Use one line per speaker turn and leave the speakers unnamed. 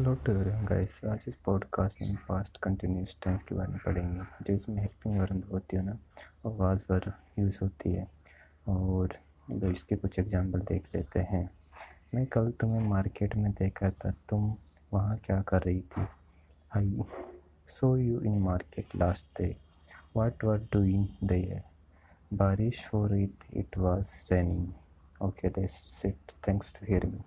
Hello to everyone guys आज इस podcast में पास्ट कंटिन्यूस टेंस के बारे में पढ़ेंगे, जो इसमें हेल्पिंग वर्ब होती है ना, आवाज़ वाज पर यूज़ होती है। और इसके कुछ एग्जांपल देख लेते हैं। मैं कल तुम्हें मार्केट में देखा था, तुम वहाँ क्या कर रही थी? I saw you in market last day what were doing there बारिश हो रही थी it was raining okay this it thanks to hear me